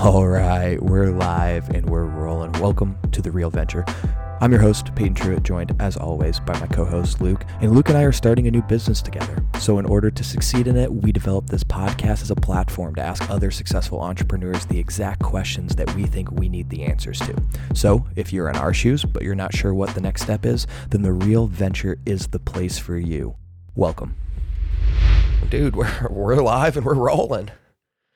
All right, we're live and we're rolling. Welcome to the Real Venture. I'm your host, Peyton Truitt, joined as always by my co host, Luke. And Luke and I are starting a new business together. So, in order to succeed in it, we developed this podcast as a platform to ask other successful entrepreneurs the exact questions that we think we need the answers to. So, if you're in our shoes, but you're not sure what the next step is, then the Real Venture is the place for you. Welcome. Dude, we're, we're live and we're rolling.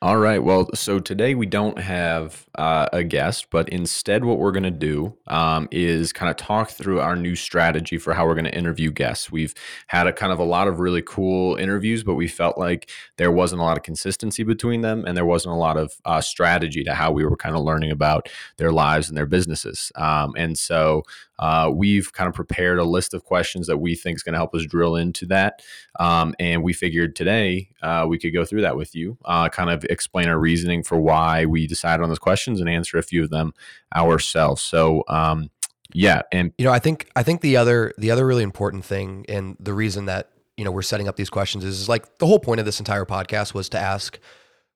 All right. Well, so today we don't have uh, a guest, but instead, what we're going to do um, is kind of talk through our new strategy for how we're going to interview guests. We've had a kind of a lot of really cool interviews, but we felt like there wasn't a lot of consistency between them, and there wasn't a lot of uh, strategy to how we were kind of learning about their lives and their businesses. Um, and so uh, we've kind of prepared a list of questions that we think is going to help us drill into that. Um, and we figured today uh, we could go through that with you, uh, kind of explain our reasoning for why we decided on those questions and answer a few of them ourselves. So, um, yeah, and you know, I think I think the other the other really important thing, and the reason that you know we're setting up these questions is, is like the whole point of this entire podcast was to ask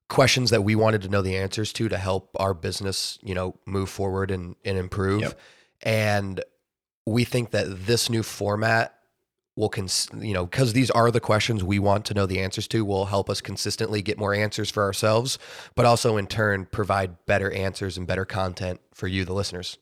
questions that we wanted to know the answers to to help our business, you know, move forward and, and improve. Yep. And we think that this new format will cons- you know because these are the questions we want to know the answers to will help us consistently get more answers for ourselves but also in turn provide better answers and better content for you the listeners.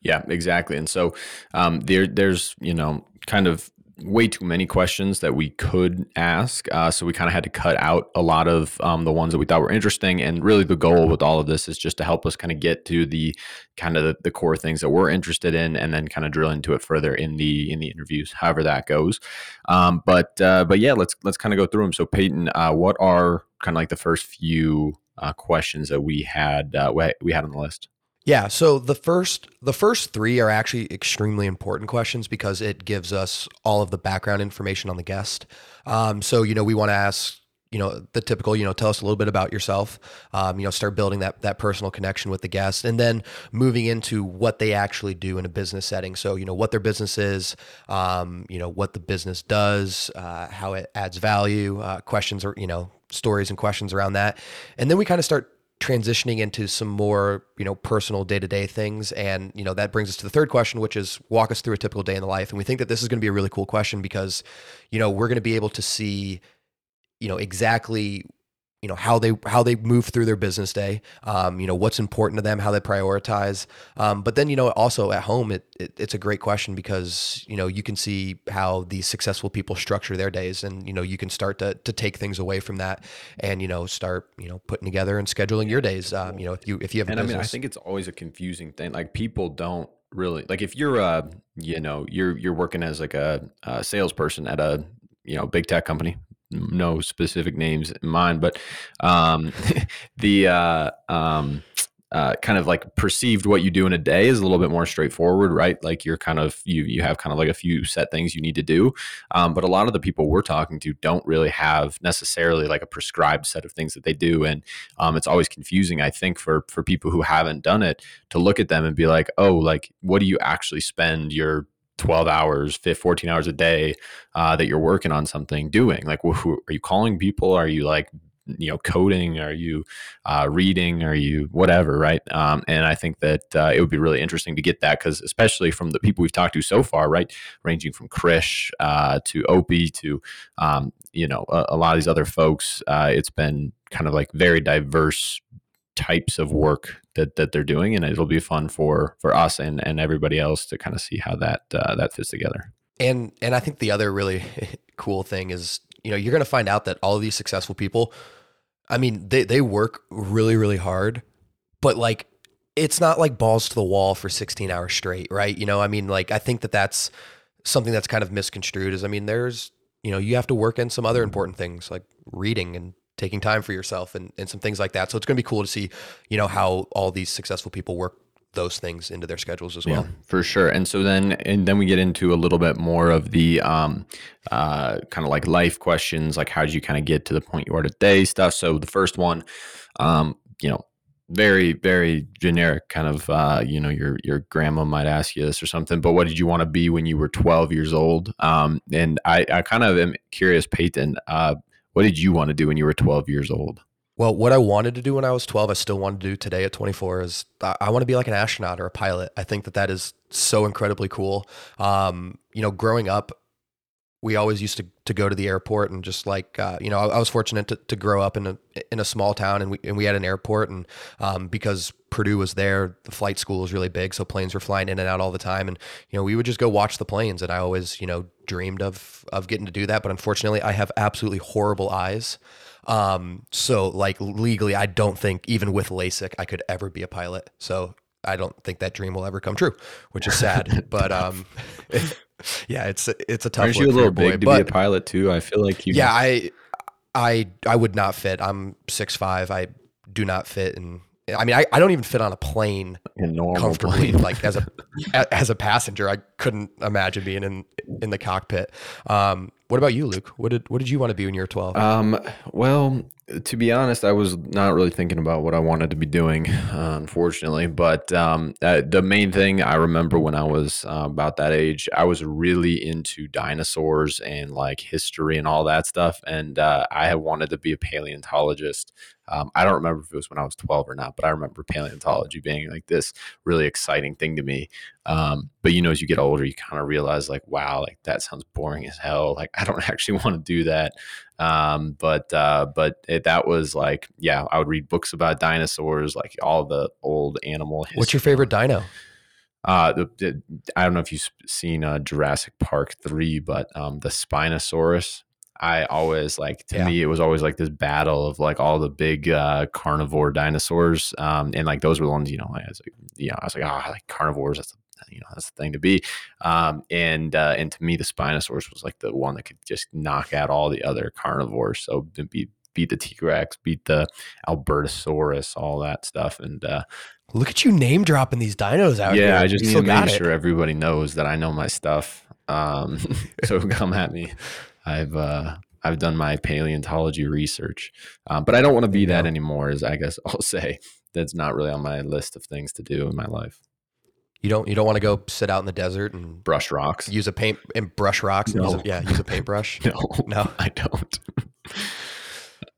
Yeah exactly. And so um, there there's you know kind of way too many questions that we could ask. Uh, so we kind of had to cut out a lot of um, the ones that we thought were interesting. And really, the goal with all of this is just to help us kind of get to the kind of the, the, core things that we're interested in, and then kind of drill into it further in the in the interviews, however that goes. Um, but uh, but yeah, let's let's kind of go through them. So Peyton, uh, what are kind of like the first few uh, questions that we had uh, we had on the list? Yeah, so the first the first 3 are actually extremely important questions because it gives us all of the background information on the guest. Um, so you know, we want to ask you know the typical you know tell us a little bit about yourself um, you know start building that that personal connection with the guest and then moving into what they actually do in a business setting so you know what their business is um, you know what the business does uh, how it adds value uh, questions or you know stories and questions around that and then we kind of start transitioning into some more you know personal day-to-day things. And you know that brings us to the third question which is walk us through a typical day in the life. And we think that this is going to be a really cool question because you know we're going to be able to see you know exactly you know how they how they move through their business day um, you know what's important to them how they prioritize um, but then you know also at home it, it, it's a great question because you know you can see how these successful people structure their days and you know you can start to, to take things away from that and you know start you know putting together and scheduling your days um, you know if you if you have and a business. I mean I think it's always a confusing thing like people don't really like if you're a you know you're you're working as like a, a salesperson at a you know big tech company no specific names in mind, but um, the uh, um, uh, kind of like perceived what you do in a day is a little bit more straightforward, right? Like you're kind of you you have kind of like a few set things you need to do, um, but a lot of the people we're talking to don't really have necessarily like a prescribed set of things that they do, and um, it's always confusing. I think for for people who haven't done it to look at them and be like, oh, like what do you actually spend your 12 hours 14 hours a day uh, that you're working on something doing like who, are you calling people? Are you like you know coding? Are you uh, reading? Are you whatever right? Um, and i think that uh, it would be really interesting to get that because especially from the people we've talked to so far right ranging from krish uh, to opie to um, you know a, a, lot of these other folks uh, it's been kind of like very diverse types of work that that they're doing, and it'll be fun for for us and and everybody else to kind of see how that uh, that fits together. And and I think the other really cool thing is you know you're going to find out that all of these successful people, I mean they they work really really hard, but like it's not like balls to the wall for 16 hours straight, right? You know, I mean like I think that that's something that's kind of misconstrued. Is I mean there's you know you have to work in some other important things like reading and taking time for yourself and, and some things like that. So it's going to be cool to see, you know, how all these successful people work those things into their schedules as well. Yeah, for sure. And so then, and then we get into a little bit more of the um, uh, kind of like life questions, like how did you kind of get to the point you are today stuff. So the first one, um, you know, very very generic kind of uh, you know your your grandma might ask you this or something but what did you want to be when you were 12 years old um, and I, I kind of am curious peyton uh, what did you want to do when you were 12 years old? Well, what I wanted to do when I was 12, I still want to do today at 24 is I, I want to be like an astronaut or a pilot. I think that that is so incredibly cool. Um, you know, growing up, we always used to, to go to the airport and just like uh, you know I, I, was fortunate to, to grow up in a in a small town and we and we had an airport and um, because Purdue was there the flight school was really big so planes were flying in and out all the time. And you know we would just go watch the planes and I always you know dreamed of of getting to do that. But unfortunately I have absolutely horrible eyes. Um, so like legally I don't think even with LASIK I could ever be a pilot. So I don't think that dream will ever come true, which is sad. but um, yeah, it's it's a tough. Aren't you a little big boy, to but, be a pilot too? I feel like you. Yeah, I I I would not fit. I'm six five. I do not fit, and I mean, I, I don't even fit on a plane comfortably. Plane. like as a as a passenger, I couldn't imagine being in in the cockpit. Um, what about you, Luke? What did what did you want to be when you were twelve? Um, well, to be honest, I was not really thinking about what I wanted to be doing, uh, unfortunately. But um, uh, the main thing I remember when I was uh, about that age, I was really into dinosaurs and like history and all that stuff. And uh, I had wanted to be a paleontologist. Um, I don't remember if it was when I was 12 or not, but I remember paleontology being like this really exciting thing to me. Um, but you know, as you get older, you kind of realize like, wow, like that sounds boring as hell. Like I don't actually want to do that. Um, but uh, but it, that was like, yeah, I would read books about dinosaurs, like all the old animal. History. What's your favorite dino? Uh, the, the, I don't know if you've seen uh, Jurassic Park three, but um, the Spinosaurus I always like to yeah. me it was always like this battle of like all the big uh, carnivore dinosaurs, um, and like those were the ones you know I was like you know I was like ah oh, like carnivores that's the, you know that's the thing to be, um, and uh, and to me the Spinosaurus was like the one that could just knock out all the other carnivores, so beat beat the T Rex, beat the Albertosaurus, all that stuff, and uh, look at you name dropping these dinos out yeah, here. Yeah, I just need to make sure everybody knows that I know my stuff. Um, so come at me. I've uh, I've done my paleontology research, um, but I don't want to be that anymore. As I guess I'll say, that's not really on my list of things to do in my life. You don't you don't want to go sit out in the desert and brush rocks, use a paint and brush rocks. No. Use a, yeah, use a paintbrush. no, no, I don't.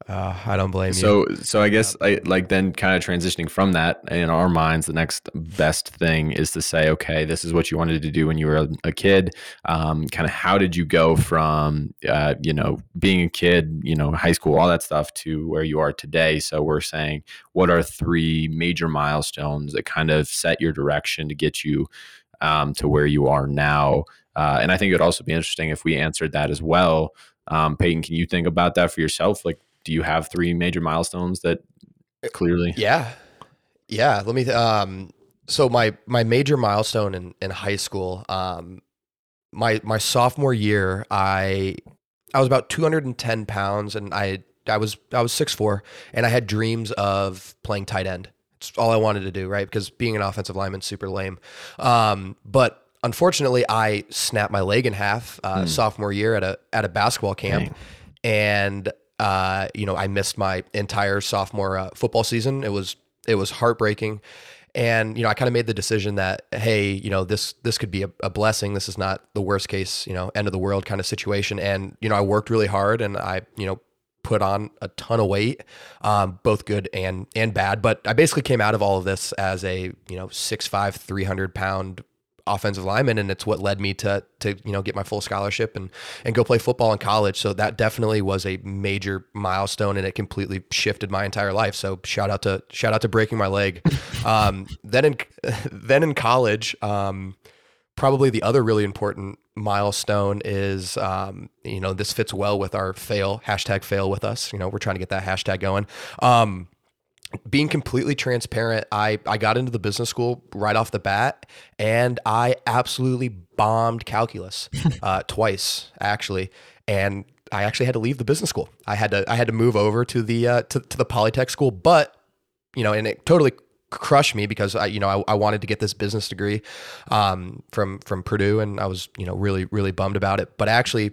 Uh, I don't blame so, you. So, so I guess I like then kind of transitioning from that in our minds, the next best thing is to say, okay, this is what you wanted to do when you were a, kid. Um, kind of how did you go from, uh, you know, being a kid, you know, high school, all that stuff to where you are today? So we're saying, what are three major milestones that kind of set your direction to get you um, to where you are now? Uh, and I think it would also be interesting if we answered that as well. Um, Peyton, can you think about that for yourself? Like, do you have three major milestones that clearly? Yeah, yeah. Let me. Um, so my my major milestone in in high school, um, my my sophomore year, I I was about 210 pounds, and I I was I was six four, and I had dreams of playing tight end. It's all I wanted to do, right? Because being an offensive lineman super lame. Um, but unfortunately, I snapped my leg in half uh, hmm. sophomore year at a at a basketball camp, Dang. and uh, you know, I missed my entire sophomore uh, football season. It was it was heartbreaking, and you know, I kind of made the decision that hey, you know, this this could be a, a, blessing. This is not the worst case, you know, end of the world kind of situation. And you know, I worked really hard, and I you know put on a ton of weight, um, both good and and bad. But I basically came out of all of this as a you know six five, three hundred pound offensive lineman, and it's what led me to to you know get my full scholarship and and go play football in college. So that definitely was a major milestone, and it completely shifted my entire life. So shout out to shout out to breaking my leg. um, then in then in college, um, probably the other really important milestone is um, you know this fits well with our fail hashtag fail with us. You know we're trying to get that hashtag going. Being completely transparent, I, I got into the business school right off the bat and I absolutely bombed calculus uh, twice actually. And I actually had to leave the business school. I had to I had to move over to the uh, to, to the Polytech school, but you know, and it totally crushed me because I you know I, I wanted to get this business degree um, from from Purdue, and I was you know really really bummed about it. But actually,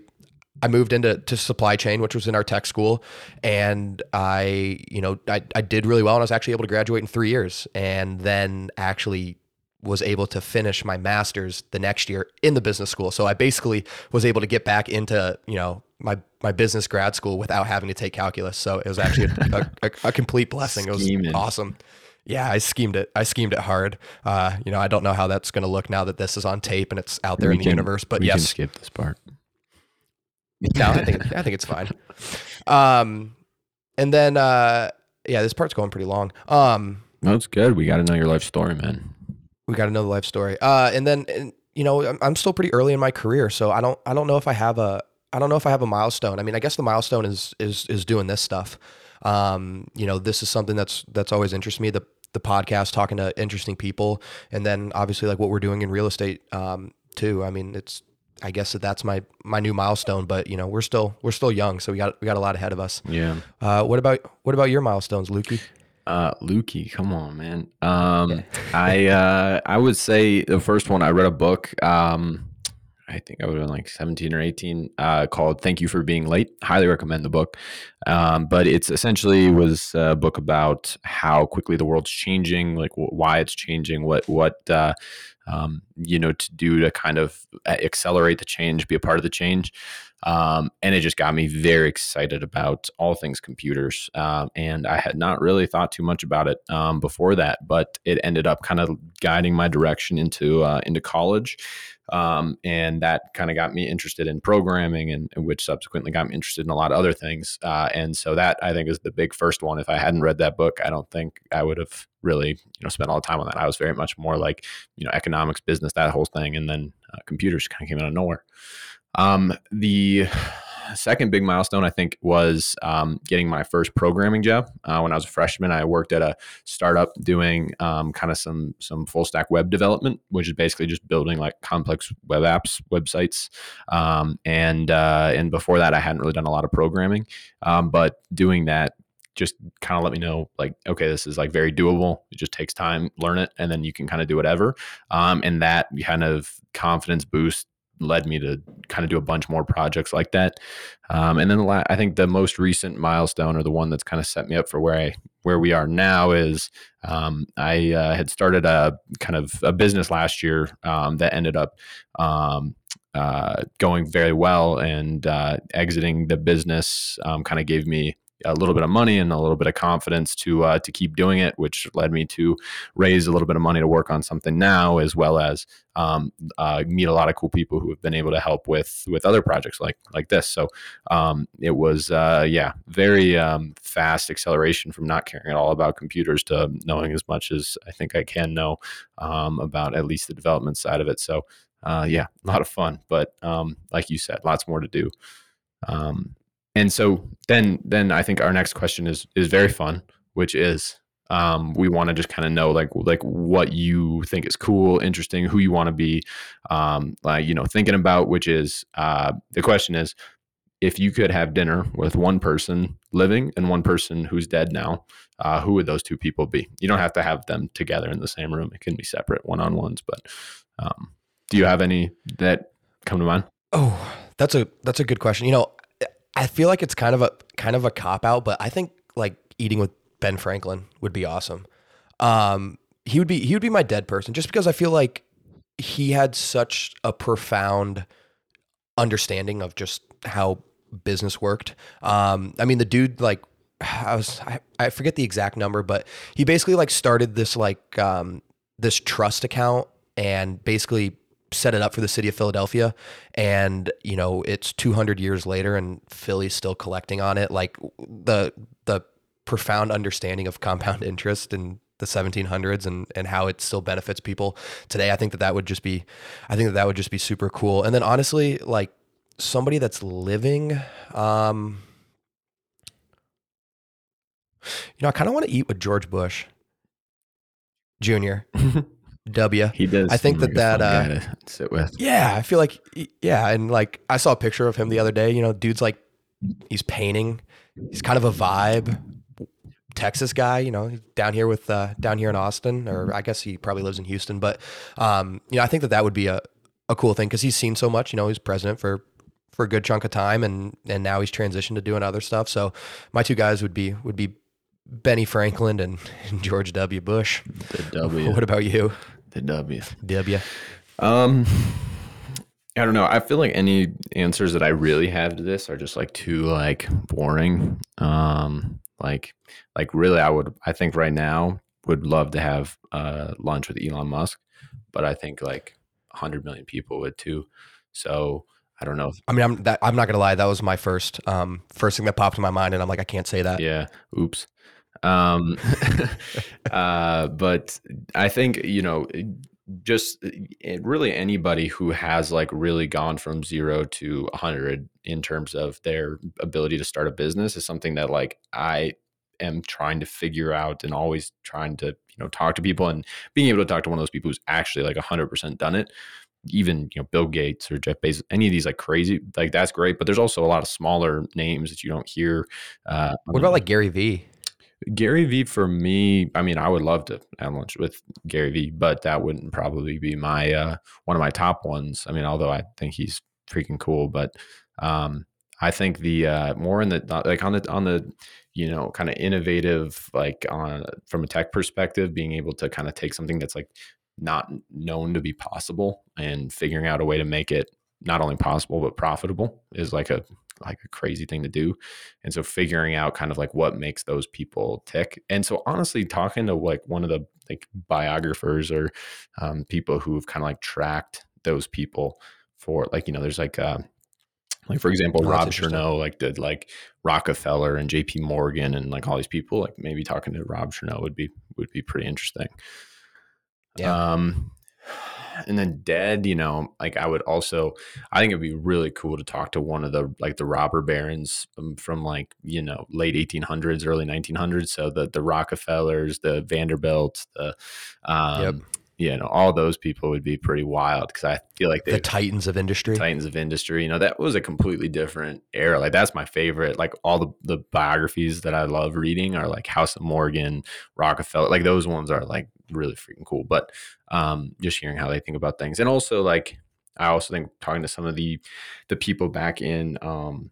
I moved into to supply chain, which was in our tech school, and I, you know, I, I did really well, and I was actually able to graduate in three years, and then actually was able to finish my master's the next year in the business school. So I basically was able to get back into, you know, my my business grad school without having to take calculus. So it was actually a, a, a complete blessing. It was awesome. Yeah, I schemed it. I schemed it hard. Uh, you know, I don't know how that's going to look now that this is on tape and it's out there We in the can- universe. But yes, skip this part. No, I think I think it's fine. Um, and then uh, yeah, this part's going pretty long. Um, it's good. We got to know your life story, man. we got to know the life story. Uh, and then and, you know, I'm, I'm still pretty early in my career, so I don't I don't know if I have a I don't know if I have a milestone. I mean, I guess the milestone is is is doing this stuff. Um, you know, this is something that's that's always interested me. The the podcast, talking to interesting people, and then obviously like what we're doing in real estate um, too. I mean, it's I guess that that's my my new milestone. But you know, we're still we're still young, so we got we got a lot ahead of us. Yeah. Uh, what about what about your milestones, Lukey? Uh, Lukey, come on, man. Um, I uh, I would say the first one I read a book. Um, I think I would have been like 17 or 18, uh, called "Thank You for Being Late." Highly recommend the book. Um, but it's essentially was a book about how quickly the world's changing, like wh- why it's changing, what what uh, um, you know to do to kind of uh, accelerate the change, be a part of the change. Um, and it just got me very excited about all things computers. Um, and I had not really thought too much about it um, before that, but it ended up kind of guiding my direction into uh, into college. Um, and that kind of got me interested in programming, and, which subsequently got me interested in a lot of other things. Uh, and so that I think is the big first one. If I hadn't read that book, I don't think I would have really you know spent all the time on that. I was very much more like you know economics, business, that whole thing, and then uh, computers kind of came out of nowhere. Um, the second big milestone, I think, was um, getting my first programming job. Uh, when I was a freshman, I worked at a startup doing um, kind of some some full stack web development, which is basically just building like complex web apps, websites. Um, and uh, and before that, I hadn't really done a lot of programming, um, but doing that just kind of let me know like okay this is like very doable it just takes time learn it and then you can kind of do whatever um, and that kind of confidence boost led me to kind of do a bunch more projects like that. Um, and then the la- I think the most recent milestone, or the one that's kind of set me up for where I where we are now, is um, I uh, had started a kind of a business last year um, that ended up um, uh, going very well, and uh, exiting the business um, kind of gave me a little bit of money and a little bit of confidence to uh, to keep doing it, which led me to raise a little bit of money to work on something now, as well as um, uh, meet a lot of cool people who have been able to help with with other projects like like this. So um, it was uh, yeah, very um, fast acceleration from not caring at all about computers to knowing as much as I think I can know um, about at least the development side of it. So uh, yeah, a lot of fun, but um, like you said, lots more to do. And so then then I think our next question is is very fun, which is um, we want to just kind of know like like what you think is cool, interesting, who you want to be, um, like you know thinking about. Which is uh, the question is if you could have dinner with one person living and one person who's dead now, uh, who would those two people be? You don't have to have them together in the same room. It can be separate one on ones. But um, do you have any that come to mind? Oh, that's a that's a good question. You know, I feel like it's kind of a kind of a cop out, but I think like eating with Ben Franklin would be awesome. Um, he would be he would be my dead person just because I feel like he had such a profound understanding of just how business worked. Um, I mean, the dude like I was I, I forget the exact number, but he basically like started this like um, this trust account and basically set it up for the city of Philadelphia. And you know, it's 200 years later, and Philly's still collecting on it. Like the the profound understanding of compound interest in the 1700s and and how it still benefits people today. I think that that would just be, I think that that would just be super cool. And then honestly, like somebody that's living, um, you know, I kind of want to eat with George Bush Jr. W. he does. I think that that, to sit with. Yeah, I feel like yeah, and like I saw a picture of him the other day. You know, dude's like he's painting. He's kind of a vibe. Texas guy, you know, down here with uh, down here in Austin, or I guess he probably lives in Houston. But um, you know, I think that that would be a, a cool thing because he's seen so much. You know, he's president for for a good chunk of time, and and now he's transitioned to doing other stuff. So my two guys would be would be Benny Franklin and, and George W. Bush. The W. What about you, the W. W? Um, I don't know. I feel like any answers that I really have to this are just like too like boring. Um, like, like really, I would. I think right now would love to have uh, lunch with Elon Musk, but I think like 100 million people would too. So I don't know. I mean, I'm that, I'm not gonna lie. That was my first um, first thing that popped in my mind, and I'm like, I can't say that. yeah. Oops. Um, uh, but I think you know, just it, really anybody who has like really gone from zero to 100 in terms of their ability to start a business is something that like I am trying to figure out and always trying to you know talk to people and being able to talk to one of those people who's actually like 100% done it even you know bill gates or jeff bezos any of these like crazy like that's great but there's also a lot of smaller names that you don't hear uh, What about like Gary Vee? Gary Vee for me, I mean, I would love to have lunch with Gary Vee, but that wouldn't probably be my uh, one of my top ones. I mean, although I think he's freaking cool, but um, I think the uh, more in the like on the on the you know kind of innovative like on from a tech perspective, being able to kind of take something that's like not known to be possible and figuring out a way to make it not only possible but profitable is like a like a crazy thing to do. And so figuring out kind of like what makes those people tick. And so honestly, talking to like one of the like biographers or um, people who've kind of like tracked those people for like, you know, there's like, uh, like for example, Oh, Ron. Chernow like did like Rockefeller and J.P. Morgan and like all these people. Like maybe talking to Ron Chernow would be would be pretty interesting. Yeah. Um, and then dead, you know, like I would also, I think it'd be really cool to talk to one of the like the robber barons um, from like you know late 1800s, early 1900s. So the the Rockefellers, the Vanderbilts, the um, Yep. You know, all those people would be pretty wild because I feel like The titans of industry. Titans of Industry. You know, that was a completely different era. Like that's my favorite. Like all the, the biographies that I love reading are like House of Morgan, Rockefeller. Like those ones are like really freaking cool. But um just hearing how they think about things. And also like I also think talking to some of the the people back in um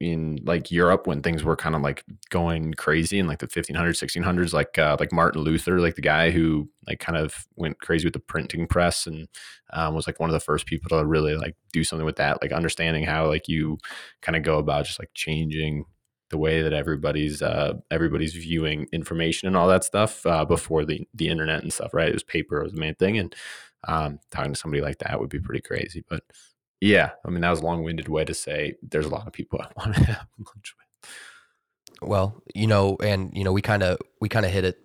in like Europe when things were kind of like going crazy in like the 1500s 1600s like uh, like Martin Luther like the guy who like kind of went crazy with the printing press and um, was like one of the first people to really like do something with that like understanding how like you kind of go about just like changing the way that everybody's uh, everybody's viewing information and all that stuff uh, before the the internet and stuff right? It was paper was the main thing and um, talking to somebody like that would be pretty crazy but yeah, I mean that was a long-winded way to say there's a lot of people I want to have lunch with. Well, you know, and you know, we kind of we kind of hit it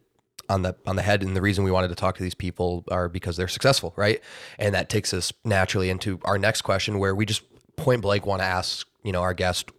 on the on the head, and the reason we wanted to talk to these people are because they're successful, right? And that takes us naturally into our next question, where we just point blank want to ask, you know, our guest,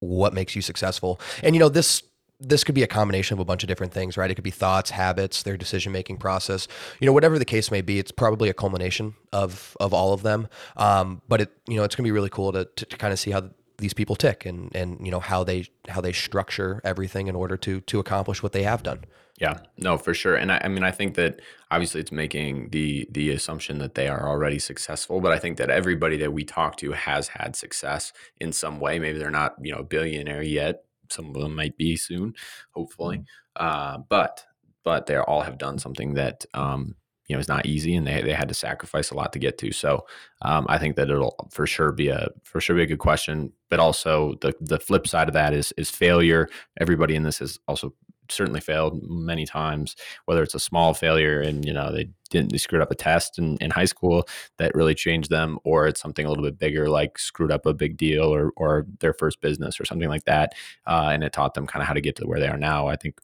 what makes you successful? And you know, this this could be a combination of a bunch of different things, right? It could be thoughts, habits, their decision making process, you know, whatever the case may be. It's probably a culmination of of all of them. Um, but it, you know, it's gonna be really cool to to, to kind of see how these people tick and and you know how they how they structure everything in order to to accomplish what they have done. Yeah, no, for sure. And I, I mean, I think that obviously it's making the the assumption that they are already successful, but I think that everybody that we talk to has had success in some way. Maybe they're not, you know, a billionaire yet. Some of them might be soon, hopefully. Uh, but but they all have done something that um, you know is not easy, and they they had to sacrifice a lot to get to. So um, I think that it'll for sure be a for sure be a good question. But also the the flip side of that is is failure. Everybody in this is also certainly failed many times whether it's a small failure and you know they didn't they screwed up a test in, in high school that really changed them or it's something a little bit bigger like screwed up a big deal or or their first business or something like that uh, and it taught them kind of how to get to where they are now i think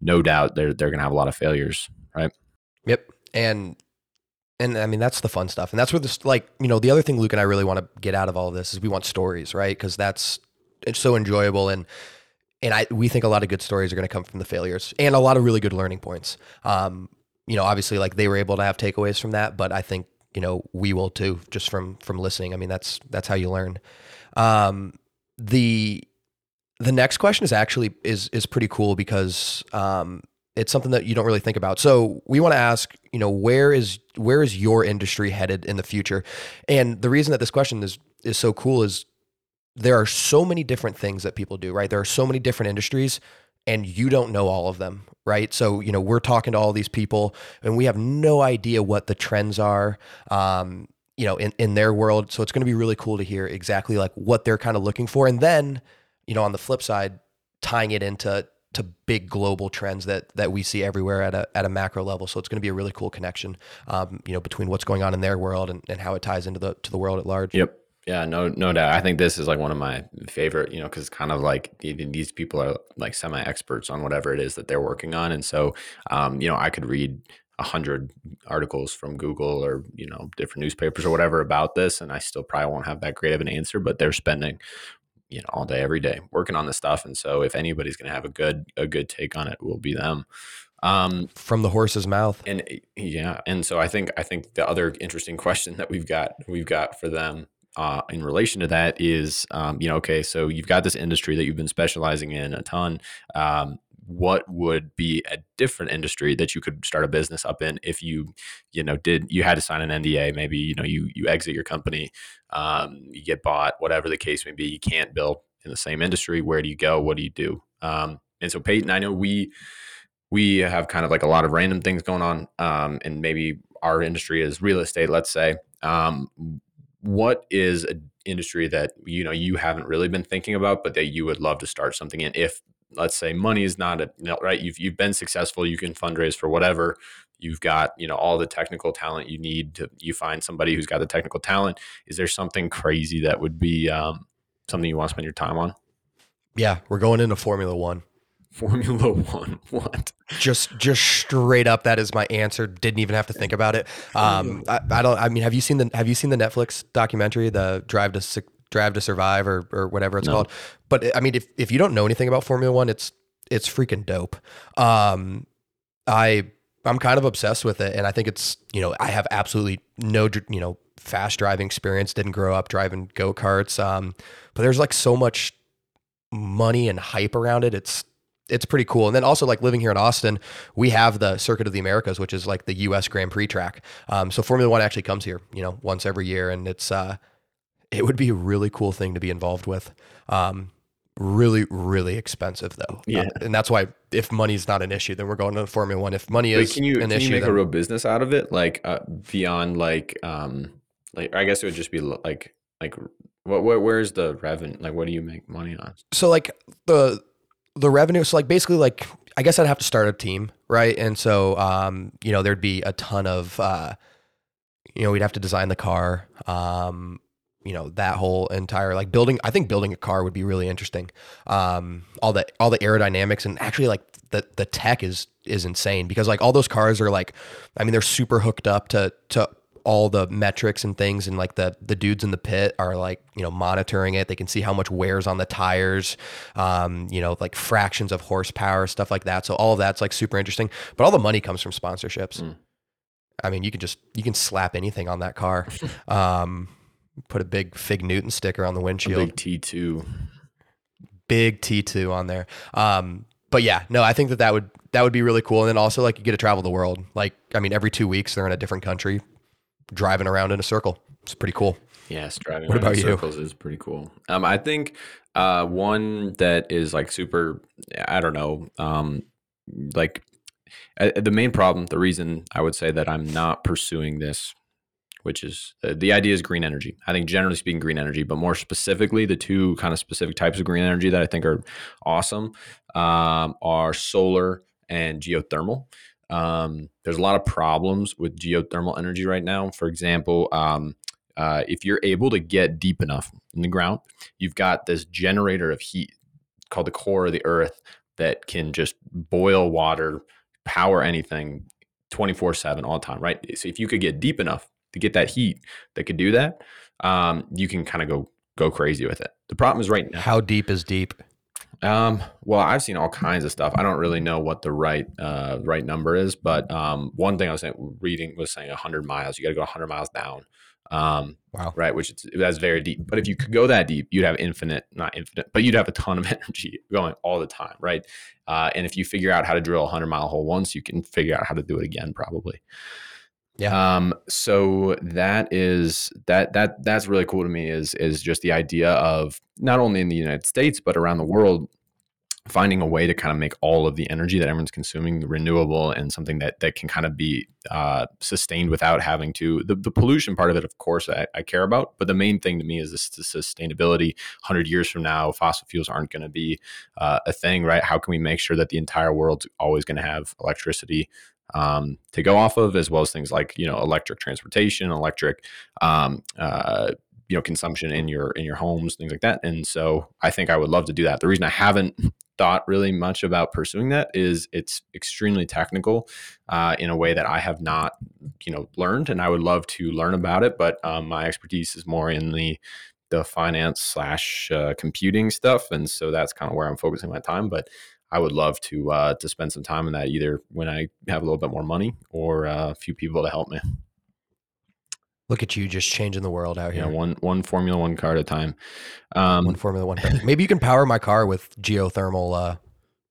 no doubt they're they're going to have a lot of failures right Yep. And and I mean that's the fun stuff. And that's where this like, you know, the other thing Luke and I really want to get out of all of this is we want stories, right? Because that's it's so enjoyable and and I we think a lot of good stories are going to come from the failures and a lot of really good learning points. Um, you know, obviously like they were able to have takeaways from that, but I think, you know, we will too just from from listening. I mean, that's that's how you learn. Um the the next question is actually is is pretty cool because um it's something that you don't really think about. So we want to ask, you know, where is where is your industry headed in the future? And the reason that this question is is so cool is there are so many different things that people do, right? There are so many different industries and you don't know all of them, right? So, you know, we're talking to all these people and we have no idea what the trends are. Um, you know, in, in their world. So it's going to be really cool to hear exactly like what they're kind of looking for. And then, you know, on the flip side, tying it into to big global trends that that we see everywhere at a at a macro level. So it's going to be a really cool connection, um, you know, between what's going on in their world and, and how it ties into the to the world at large. Yep. Yeah, no, no doubt. I think this is like one of my favorite, you know, because it's kind of like these people are like semi experts on whatever it is that they're working on, and so, um, you know, I could read a hundred articles from Google or you know different newspapers or whatever about this, and I still probably won't have that great of an answer. But they're spending you know all day every day working on this stuff and so if anybody's going to have a good a good take on it will be them um, from the horse's mouth and yeah and so i think i think the other interesting question that we've got we've got for them uh, in relation to that is um, you know okay so you've got this industry that you've been specializing in a ton um, what would be a different industry that you could start a business up in if you you know did you had to sign an nda maybe you know you you exit your company um, you get bought whatever the case may be you can't build in the same industry where do you go what do you do? Um, and so peyton i know we we have kind of like a lot of random things going on um, and maybe our industry is real estate let's say um, what is an industry that you know you haven't really been thinking about but that you would love to start something in? If let's say money is not a right you've you've been successful you can fundraise for whatever you've got you know all the technical talent you need to you find somebody who's got the technical talent is there something crazy that would be um, something you want to spend your time on? Yeah we're going into formula one formula one what just just straight up that is my answer didn't even have to think about it um I, I don't i mean have you seen the have you seen the netflix documentary the drive to Drive to Survive or or whatever it's no. called. But I mean, if if you don't know anything about Formula One, it's it's freaking dope. Um, I I'm kind of obsessed with it, and I think it's you know I have absolutely no you know fast driving experience. Didn't grow up driving go karts, um, but there's like so much money and hype around it. It's it's pretty cool. And then also like living here in Austin, we have the Circuit of the Americas, which is like the U.S. Grand Prix track. Um, so Formula One actually comes here, you know, once every year, and it's uh, it would be a really cool thing to be involved with. Um, really, really expensive though. Yeah, uh, and that's why if money's not an issue, then we're going to Formula One. If money is, can you an can issue, you make then, a real business out of it? Like uh, beyond like um like I guess it would just be like like what, what where's the revenue? Like what do you make money on? So like the the revenue. So like basically like I guess I'd have to start a team, right? And so um you know there'd be a ton of uh you know we'd have to design the car um you know that whole entire like building i think building a car would be really interesting um all the all the aerodynamics and actually like the the tech is is insane because like all those cars are like i mean they're super hooked up to to all the metrics and things and like the the dudes in the pit are like you know monitoring it they can see how much wears on the tires um you know like fractions of horsepower stuff like that so all of that's like super interesting but all the money comes from sponsorships mm. i mean you can just you can slap anything on that car um Put a big Fig Newton sticker on the windshield. A big T two. Big T two on there. Um, but yeah, no, I think that that would that would be really cool. And then also like you get to travel the world. Like I mean, every two weeks they're in a different country, driving around in a circle. It's pretty cool. Yes, driving what about you? circles is pretty cool. Um, I think uh, one that is like super. I don't know. Um, like uh, the main problem, the reason I would say that I'm not pursuing this which is uh, the idea is green energy. I think generally speaking, green energy, but more specifically, the two kind of specific types of green energy that I think are awesome um, are solar and geothermal. Um, there's a lot of problems with geothermal energy right now. For example, um, uh, if you're able to get deep enough in the ground, you've got this generator of heat called the core of the earth that can just boil water, power anything 24 7 all the time, right? So if you could get deep enough to get that heat that could do that, um, you can kind of go go crazy with it. The problem is right now. How deep is deep? Um, well, I've seen all kinds of stuff. I don't really know what the right uh, right number is, but um, one thing I was saying, reading was saying 100 miles. You got to go 100 miles down. Um, wow. Right, which is that's very deep. But if you could go that deep, you'd have infinite, not infinite, but you'd have a ton of energy going all the time, right? Uh, and if you figure out how to drill a 100 mile hole once, you can figure out how to do it again, probably. Yeah. Um, so that is that that that's really cool to me is is just the idea of not only in the United States but around the world finding a way to kind of make all of the energy that everyone's consuming renewable and something that that can kind of be uh, sustained without having to the, the pollution part of it of course I, I care about but the main thing to me is this, this sustainability 100 years from now fossil fuels aren't going to be uh, a thing right how can we make sure that the entire world's always going to have electricity um, to go off of as well as things like you know electric transportation electric um, uh, you know consumption in your in your homes things like that. And so i think i would love to do that. The reason i haven't thought really much about pursuing that is it's extremely technical uh, in a way that i have not you know learned and i would love to learn about it but um, my expertise is more in the the finance slash uh, computing stuff and so that's kind of where i'm focusing my time but I would love to uh, to spend some time in that either when I have a little bit more money or uh, a few people to help me. Look at you just changing the world out here. Yeah, one one Formula One car at a time. Um, one Formula One. Maybe you can power my car with geothermal uh,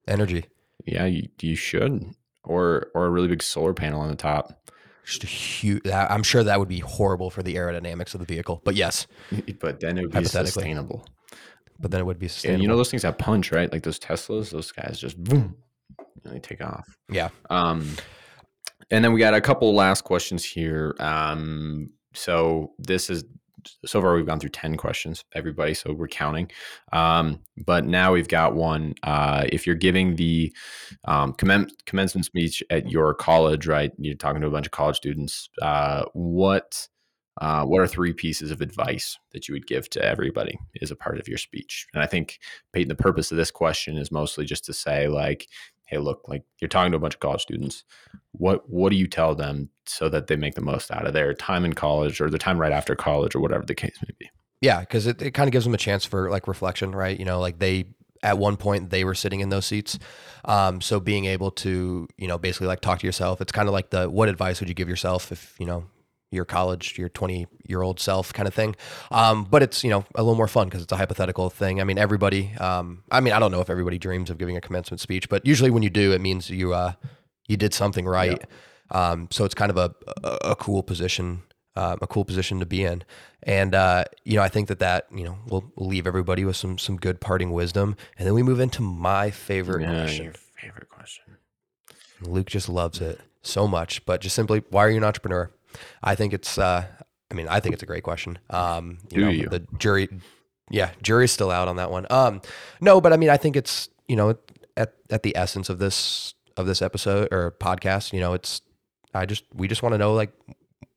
energy. Yeah, you, you should, or or a really big solar panel on the top. Just a huge. I'm sure that would be horrible for the aerodynamics of the vehicle, but yes. but then it would be sustainable. But then it would be sustainable. And you know those things have punch, right? Like those Teslas, those guys just boom, and they take off. Yeah. Um, and then we got a couple last questions here. Um, so this is so far we've gone through 10 questions everybody so we're counting um, but now we've got one uh, if you're giving the um, comm- commencement speech at your college right you're talking to a bunch of college students uh, what uh, what are three pieces of advice that you would give to everybody as a part of your speech? And i think peyton the purpose of this question is mostly just to say like hey look like you're talking to a bunch of college students. What what do you tell them so that they make the most out of their time in college or the time right after college or whatever the case may be? Yeah because it, it kind of gives them a chance for like reflection right? You know like they at one point they were sitting in those seats. Um, so being able to you know basically like talk to yourself it's kind of like the what advice would you give yourself if you know your college, your 20 year old self kind of thing. Um, but it's, you know, a little more fun because it's a hypothetical thing. I mean, everybody, um, I mean, I don't know if everybody dreams of giving a commencement speech, but usually when you do, it means you, uh, you did something right. Yeah. Um, so it's kind of a, a, a cool position, um, a cool position to be in. And, uh, you know, I think that that, you know, will leave everybody with some, some good parting wisdom. And then we move into my favorite yeah, question. Your favorite question. Luke just loves it so much, but just simply, why are you an entrepreneur? I think it's. Uh, I mean, I think it's a great question. Um, you Do know, you? The jury, yeah, jury's still out on that one. Um, no, but I mean, I think it's you know at at the essence of this of this episode or podcast. You know, it's I just we just want to know like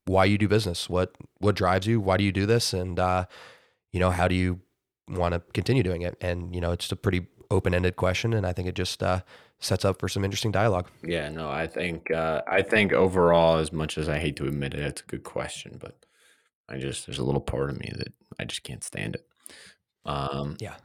why you do business, what what drives you, why do you do this, and uh, you know how do you want to continue doing it? And you know, it's a pretty open ended question, and I think it just uh, sets up for some interesting dialogue. Yeah, no, I think uh, I think overall, as much as I hate to admit it, it's a good question, but I just there's a little part of me that I just can't stand it. Um, yeah,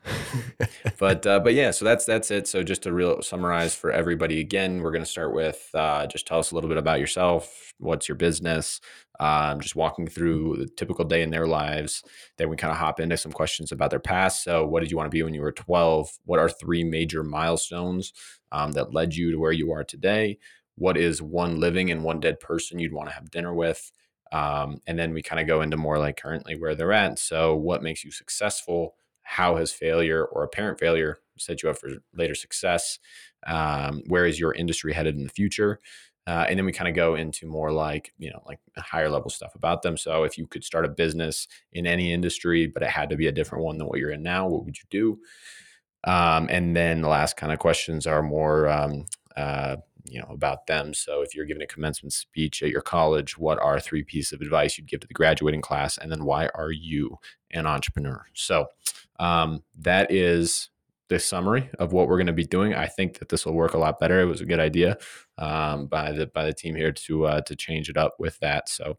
but uh, but yeah, so that's that's it. So just to real summarize for everybody again, we're going to start with uh, just tell us a little bit about yourself. What's your business? Um, just walking through the typical day in their lives. Then we kind of hop into some questions about their past. So, what did you want to be when you were 12? What are three major milestones um, that led you to where you are today? What is one living and one dead person you'd want to have dinner with? Um, and then we kind of go into more like currently where they're at. So, what makes you successful? how has failure or apparent failure set you up for later success? Um, where is your industry headed in the future? Uh, and then we kind of go into more like you know like higher level stuff about them so if you could start a business in any industry but it had to be a different one than what you're in now what would you do um, and then the last kind of questions are more um, uh, you know about them so if you're giving a commencement speech at your college what are three pieces of advice you'd give to the graduating class and then why are you an entrepreneur so um, that is the summary of what we're going to be doing. I think that this will work a lot better. It was a good idea um, by the by the team here to uh, to change it up with that. So,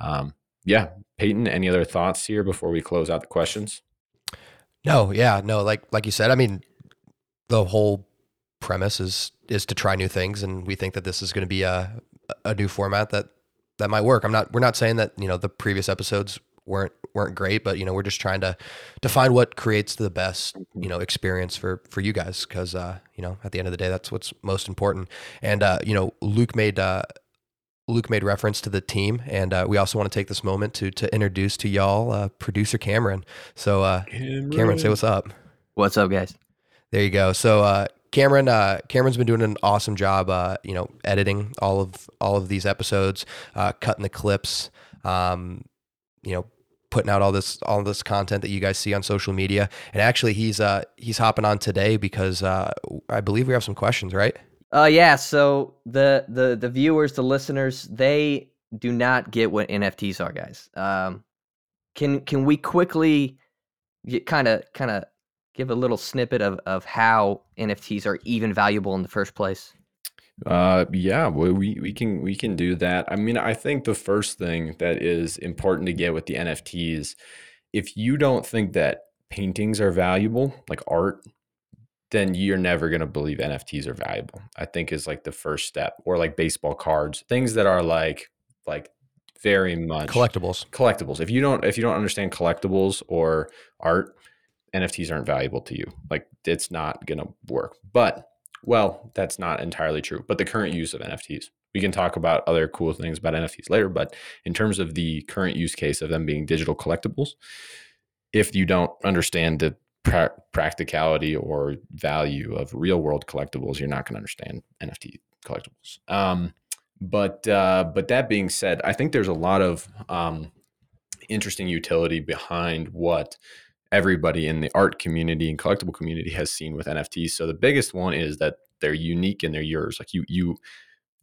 um, yeah, Peyton, any other thoughts here before we close out the questions? No, yeah, no. Like like you said, I mean, the whole premise is is to try new things, and we think that this is going to be a a new format that that might work. I'm not. We're not saying that you know the previous episodes weren't weren't great, but you know we're just trying to to find what creates the best mm-hmm. you know experience for for you guys because uh, you know at the end of the day that's what's most important. And uh, you know Luke made. Uh, Luke made reference to the team, and uh, we also want to take this moment to to introduce to y'all uh, producer Cameron. So, uh, Cameron. Cameron, say what's up. What's up, guys? There you go. So, uh, Cameron, uh, Cameron's been doing an awesome job, uh, you know, editing all of all of these episodes, uh, cutting the clips, um, you know, putting out all this all this content that you guys see on social media. And actually, he's uh, he's hopping on today because uh, I believe we have some questions, right? Uh, yeah. So the the the viewers, the listeners, they do not get what NFTs are, guys. Um, can can we quickly kind of kind of give a little snippet of of how NFTs are even valuable in the first place? Uh, yeah, we we can we can do that. I mean, I think the first thing that is important to get with the NFTs, if you don't think that paintings are valuable, like art, then you're never going to believe NFTs are valuable. I think is like the first step or like baseball cards, things that are like like very much collectibles. Collectibles. If you don't if you don't understand collectibles or art, NFTs aren't valuable to you. Like it's not going to work. But well, that's not entirely true. But the current use of NFTs, we can talk about other cool things about NFTs later. But in terms of the current use case of them being digital collectibles, if you don't understand the pra- practicality or value of real world collectibles, you're not going to understand NFT collectibles. Um, but uh, but that being said, I think there's a lot of um, interesting utility behind what everybody in the art community and collectible community has seen with NFTs. So the biggest one is that they're unique and they're yours. Like you you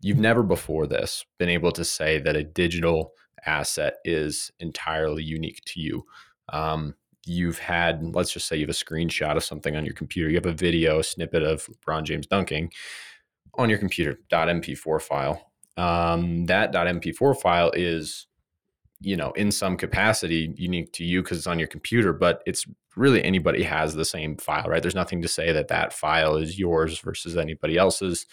you've never before this been able to say that a digital asset is entirely unique to you. Um, you've had, let's just say you have a screenshot of something on your computer, you have a video, a snippet of LeBron James dunking on your computer, .mp4 file. Um, that .mp4 file is you know in some capacity unique to you because it's on your computer but it's really anybody has the same file right there's nothing to say that that file is yours versus anybody else's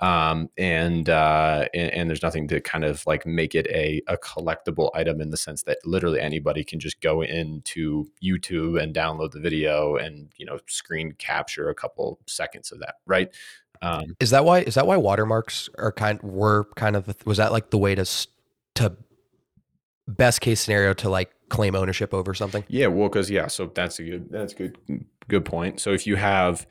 um, and, uh, and, and there's nothing to kind of like make it a, a collectible item in the sense that literally anybody can just go into YouTube and download the video and you know screen capture a couple seconds of that right um, is that why is that why watermarks are kind were kind of was that like the way to to best case scenario to like claim ownership over something? Yeah, well, because yeah, so that's a good that's a good good point. So if you have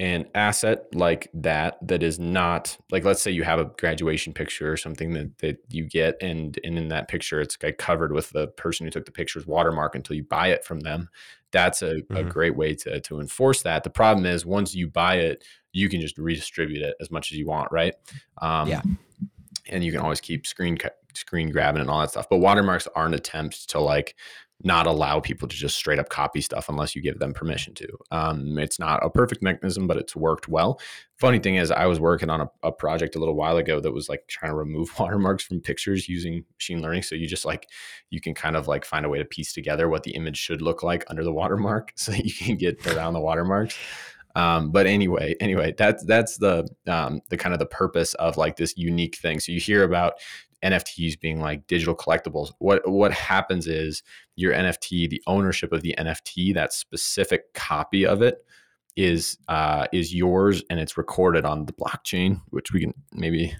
an asset like that that is not like let's say you have a graduation picture or something that, that you get and and in that picture it's like covered with the person who took the picture's watermark until you buy it from them that's a, mm-hmm. a great way to, to enforce that the problem is once you buy it you can just redistribute it as much as you want right um, yeah and you can always keep screen screen grabbing and all that stuff. But watermarks are an attempt to like not allow people to just straight up copy stuff unless you give them permission to. Um, it's not a perfect mechanism, but it's worked well. Funny thing is, I was working on a, a, project a little while ago that was like trying to remove watermarks from pictures using machine learning. So you just like you can kind of like find a way to piece together what the image should look like under the watermark, so you can get around the watermarks. Um, but anyway, anyway, that's that's the um, the kind of the purpose of like this unique thing. So you hear about NFTs being like digital collectibles. What what happens is your NFT, the ownership of the NFT, that specific copy of it is uh, is yours and it's recorded on the blockchain, which we can maybe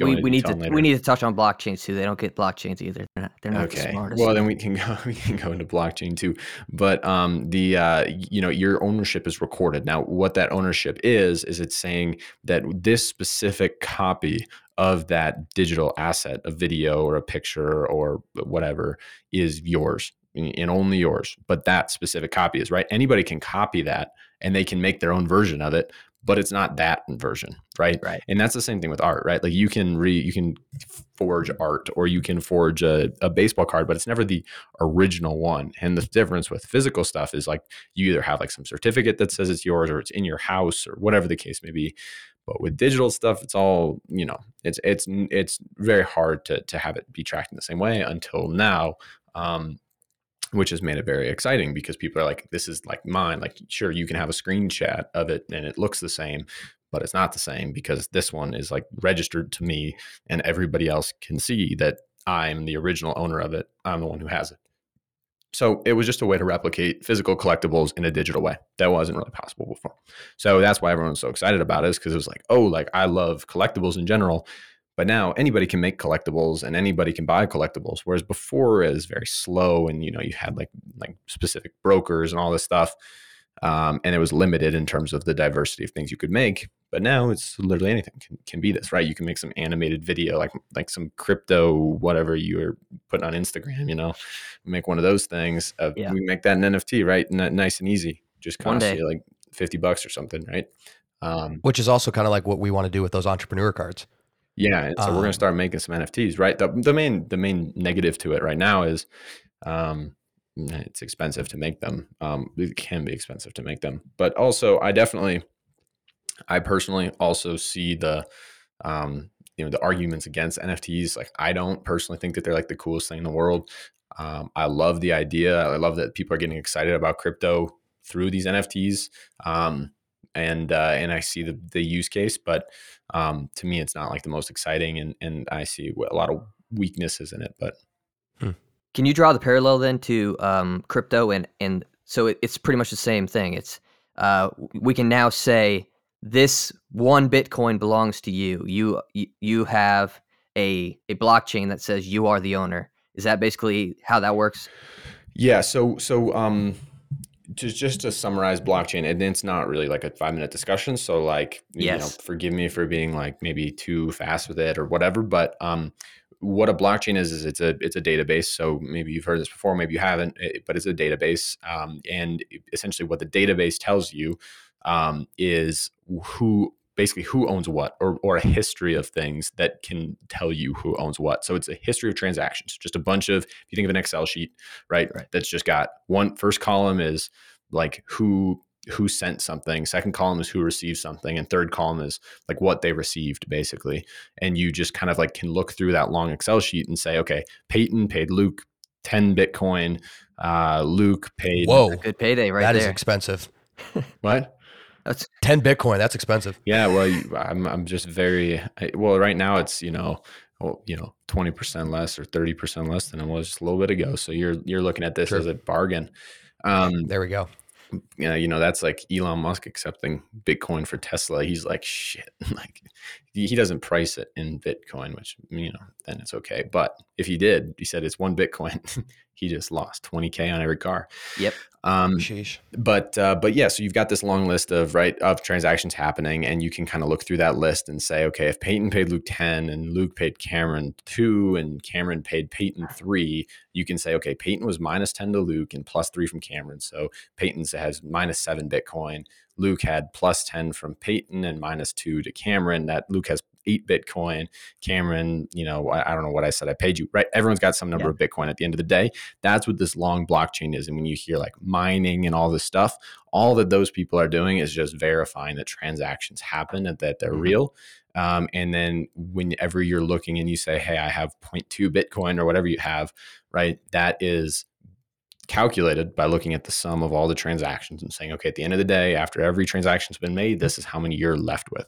we, we need to later. we need to touch on blockchains too. They don't get blockchains either. They're not, they're not okay. the smartest. Well, then we can go we can go into blockchain too. But um, the uh, you know your ownership is recorded. Now, what that ownership is is it's saying that this specific copy of that digital asset, a video or a picture or whatever, is yours and only yours. But that specific copy is right. Anybody can copy that and they can make their own version of it but it's not that version right right and that's the same thing with art right like you can re you can forge art or you can forge a, a baseball card but it's never the original one and the difference with physical stuff is like you either have like some certificate that says it's yours or it's in your house or whatever the case may be but with digital stuff it's all you know it's it's it's very hard to to have it be tracked in the same way until now um, which has made it very exciting because people are like, this is like mine. Like, sure, you can have a screenshot of it and it looks the same, but it's not the same because this one is like registered to me and everybody else can see that I'm the original owner of it. I'm the one who has it. So it was just a way to replicate physical collectibles in a digital way. That wasn't really possible before. So that's why everyone's so excited about it, because it was like, oh, like I love collectibles in general. But now anybody can make collectibles and anybody can buy collectibles. Whereas before it was very slow and you know you had like like specific brokers and all this stuff. Um, and it was limited in terms of the diversity of things you could make. But now it's literally anything can, can be this, right? You can make some animated video, like like some crypto, whatever you are putting on Instagram. You know, make one of those things. Uh, Yeah. We make that an NFT, right? N- nice and easy. Just One costs day. you like fifty bucks or something, right? Um, Which is also kind of like what we want to do with those entrepreneur cards. yeah, and so we're Um, gonna start making some NFTs, right? The, the main the main negative to it right now is um, it's expensive to make them. Um, it can be expensive to make them, but also I definitely, I personally also see the, um, you know, the arguments against NFTs. Like I don't personally think that they're like the coolest thing in the world. Um, I love the idea. I love that people are getting excited about crypto through these NFTs. Um, and uh, and I see the the use case, but um, to me, it's not like the most exciting, and and I see a lot of weaknesses in it. But Can you draw the parallel then to um, crypto and and so it, it's pretty much the same thing. It's uh, we can now say this one Bitcoin belongs to you. You you, you have a a blockchain that says you are the owner. Is that basically how that works? yeah, so so um, just just to summarize blockchain, and it's not really like a five minute discussion. So like, you know, Yes. forgive me for being like maybe too fast with it or whatever. But um, what a blockchain is is it's a it's a database. So maybe you've heard this before, maybe you haven't, eh, but it's a database. Um, and essentially, what the database tells you um, is who basically who owns what or, or a history of things that can tell you who owns what so it's a history of transactions just a bunch of if you think of an excel sheet right, Right. that's just got one first column is like who who sent something second column is who received something and third column is like what they received basically and you just kind of like can look through that long excel sheet and say okay peyton paid luke 10 bitcoin uh luke paid Whoa, Good payday right that is there. expensive. what That's 10 Bitcoin, that's expensive. Yeah, well, you, I'm I'm just very I, well. Right now, it's you know, well, you know, twenty percent less or thirty percent less than it was just a little bit ago. So you're you're looking at this Sure. as a bargain. Um, There we go. Yeah, you know, that's like Elon Musk accepting Bitcoin for Tesla. He's like, shit, like he he doesn't price it in Bitcoin, which you know, then it's okay. But if he did, he said it's one Bitcoin. he just lost twenty k on every car. Yep. Um, Sheesh. but uh, but yeah, so you've got this long list of right of transactions happening, and you can kind of look through that list and say, okay, if Peyton paid Luke ten and Luke paid Cameron two and Cameron paid Peyton three, you can say, okay, Peyton was minus ten to Luke and plus three from Cameron, so Peyton has minus seven Bitcoin. Luke had plus ten from Peyton and minus two to Cameron. That Luke has eight Bitcoin. Cameron, you know, I, I don't know what I said. I paid you right. Everyone's got some number Yeah. of Bitcoin at the end of the day that's what this long blockchain is. And when you hear like mining and all this stuff, all that those people are doing is just verifying that transactions happen and that they're Mhm. real. Um, and then whenever you're looking and you say, hey, I have 0.2 Bitcoin or whatever you have, right? That is calculated by looking at the sum of all the transactions and saying, okay, at the end of the day, after every transaction's been made, this is how many you're left with.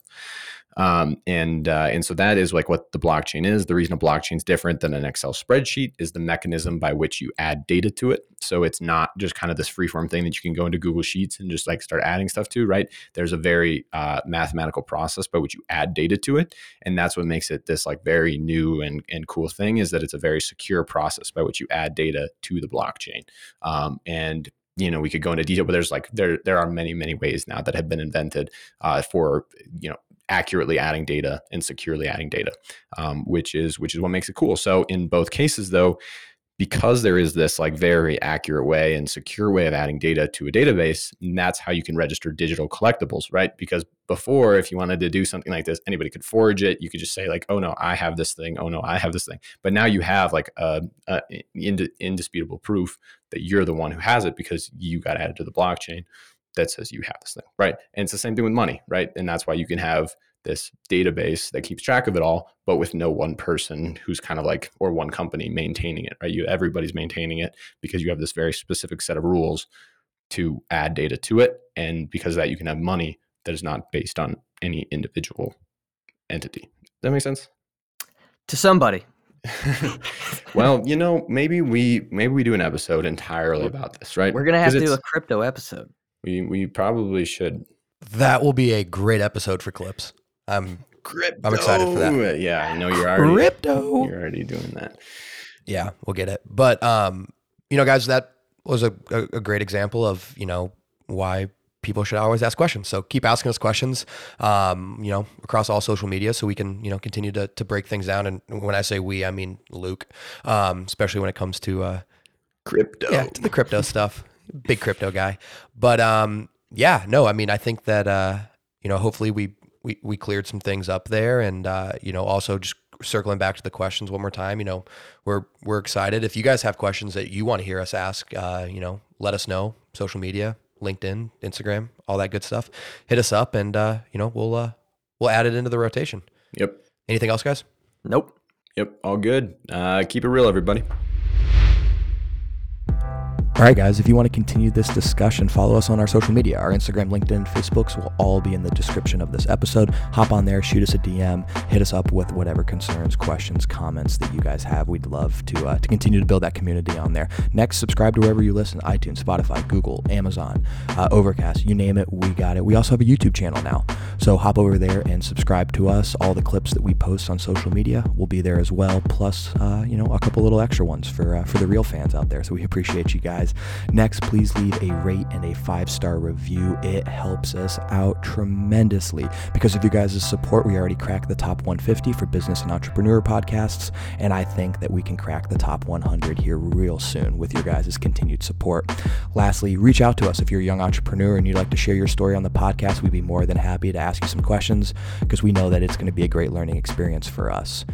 Um, and uh, and so that is like what the blockchain is. The reason a blockchain is different than an Excel spreadsheet is the mechanism by which you add data to it. So it's not just kind of this freeform thing that you can go into Google Sheets and just like start adding stuff to, right? There's a very uh, mathematical process by which you add data to it, and that's what makes it this like very new and and cool thing is that it's a very secure process by which you add data to the blockchain. Um, and you know we could go into detail, but there's like there there are many many ways now that have been invented uh, for you know accurately adding data and securely adding data, um, which is which is what makes it cool. So in both cases, though, because there is this like very accurate way and secure way of adding data to a database, and that's how you can register digital collectibles, right? Because before, if you wanted to do something like this, anybody could forge it. You could just say like, "Oh no, I have this thing. Oh no, I have this thing." But now you have like a, a ind- indisputable proof that you're the one who has it because you got added to the blockchain that says you have this thing, right? And it's the same thing with money, right? And that's why you can have this database that keeps track of it all, but with no one person who's kind of like or one company maintaining it, right? You everybody's maintaining it because you have this very specific set of rules to add data to it, and because of that you can have money that is not based on any individual entity. Does that make sense? to somebody. well, you know, maybe we maybe we do an episode entirely about this, right? We're gonna have to do a crypto episode. We we probably should. That will be a great episode for clips. I'm Crypto. I'm excited for that. Yeah, I know you're already crypto. you're already doing that. Yeah, we'll get it. But um, you know, guys, that was a, a, a great example of you know why people should always ask questions. So keep asking us questions, um, you know, across all social media so we can, you know, continue to, to break things down. And when I say we, I mean Luke, um, especially when it comes to, uh, crypto. yeah, to the crypto stuff. Big crypto guy. But, um, yeah, no, I mean, I think that, uh, you know, hopefully we, we, we cleared some things up there and, uh, you know, also just circling back to the questions one more time, you know, we're, we're excited. If you guys have questions that you want to hear us ask, uh, you know, let us know social media, LinkedIn, Instagram, all that good stuff. Hit us up, and uh, you know we'll uh, we'll add it into the rotation. Yep. Anything else, guys? Nope. Yep. All good. Uh, keep it real, everybody. All right, guys, if you want to continue this discussion, follow us on our social media. Our Instagram, LinkedIn, Facebooks will all be in the description of this episode. Hop on there, shoot us a DM, hit us up with whatever concerns, questions, comments that you guys have. We'd love to uh, to continue to build that community on there. Next, subscribe to wherever you listen iTunes, Spotify, Google, Amazon, uh, Overcast, you name it, we got it. We also have a YouTube channel now. So hop over there and subscribe to us. All the clips that we post on social media will be there as well, plus, uh, you know, a couple little extra ones for, uh, for the real fans out there. So we appreciate you guys. Next, please leave a rate and a five star review. It helps us out tremendously because of you guys' support. We already cracked the top 150 for business and entrepreneur podcasts, and I think that we can crack the top 100 here real soon with your guys' continued support. Lastly, reach out to us if you're a young entrepreneur and you'd like to share your story on the podcast. We'd be more than happy to ask you some questions because we know that it's going to be a great learning experience for us.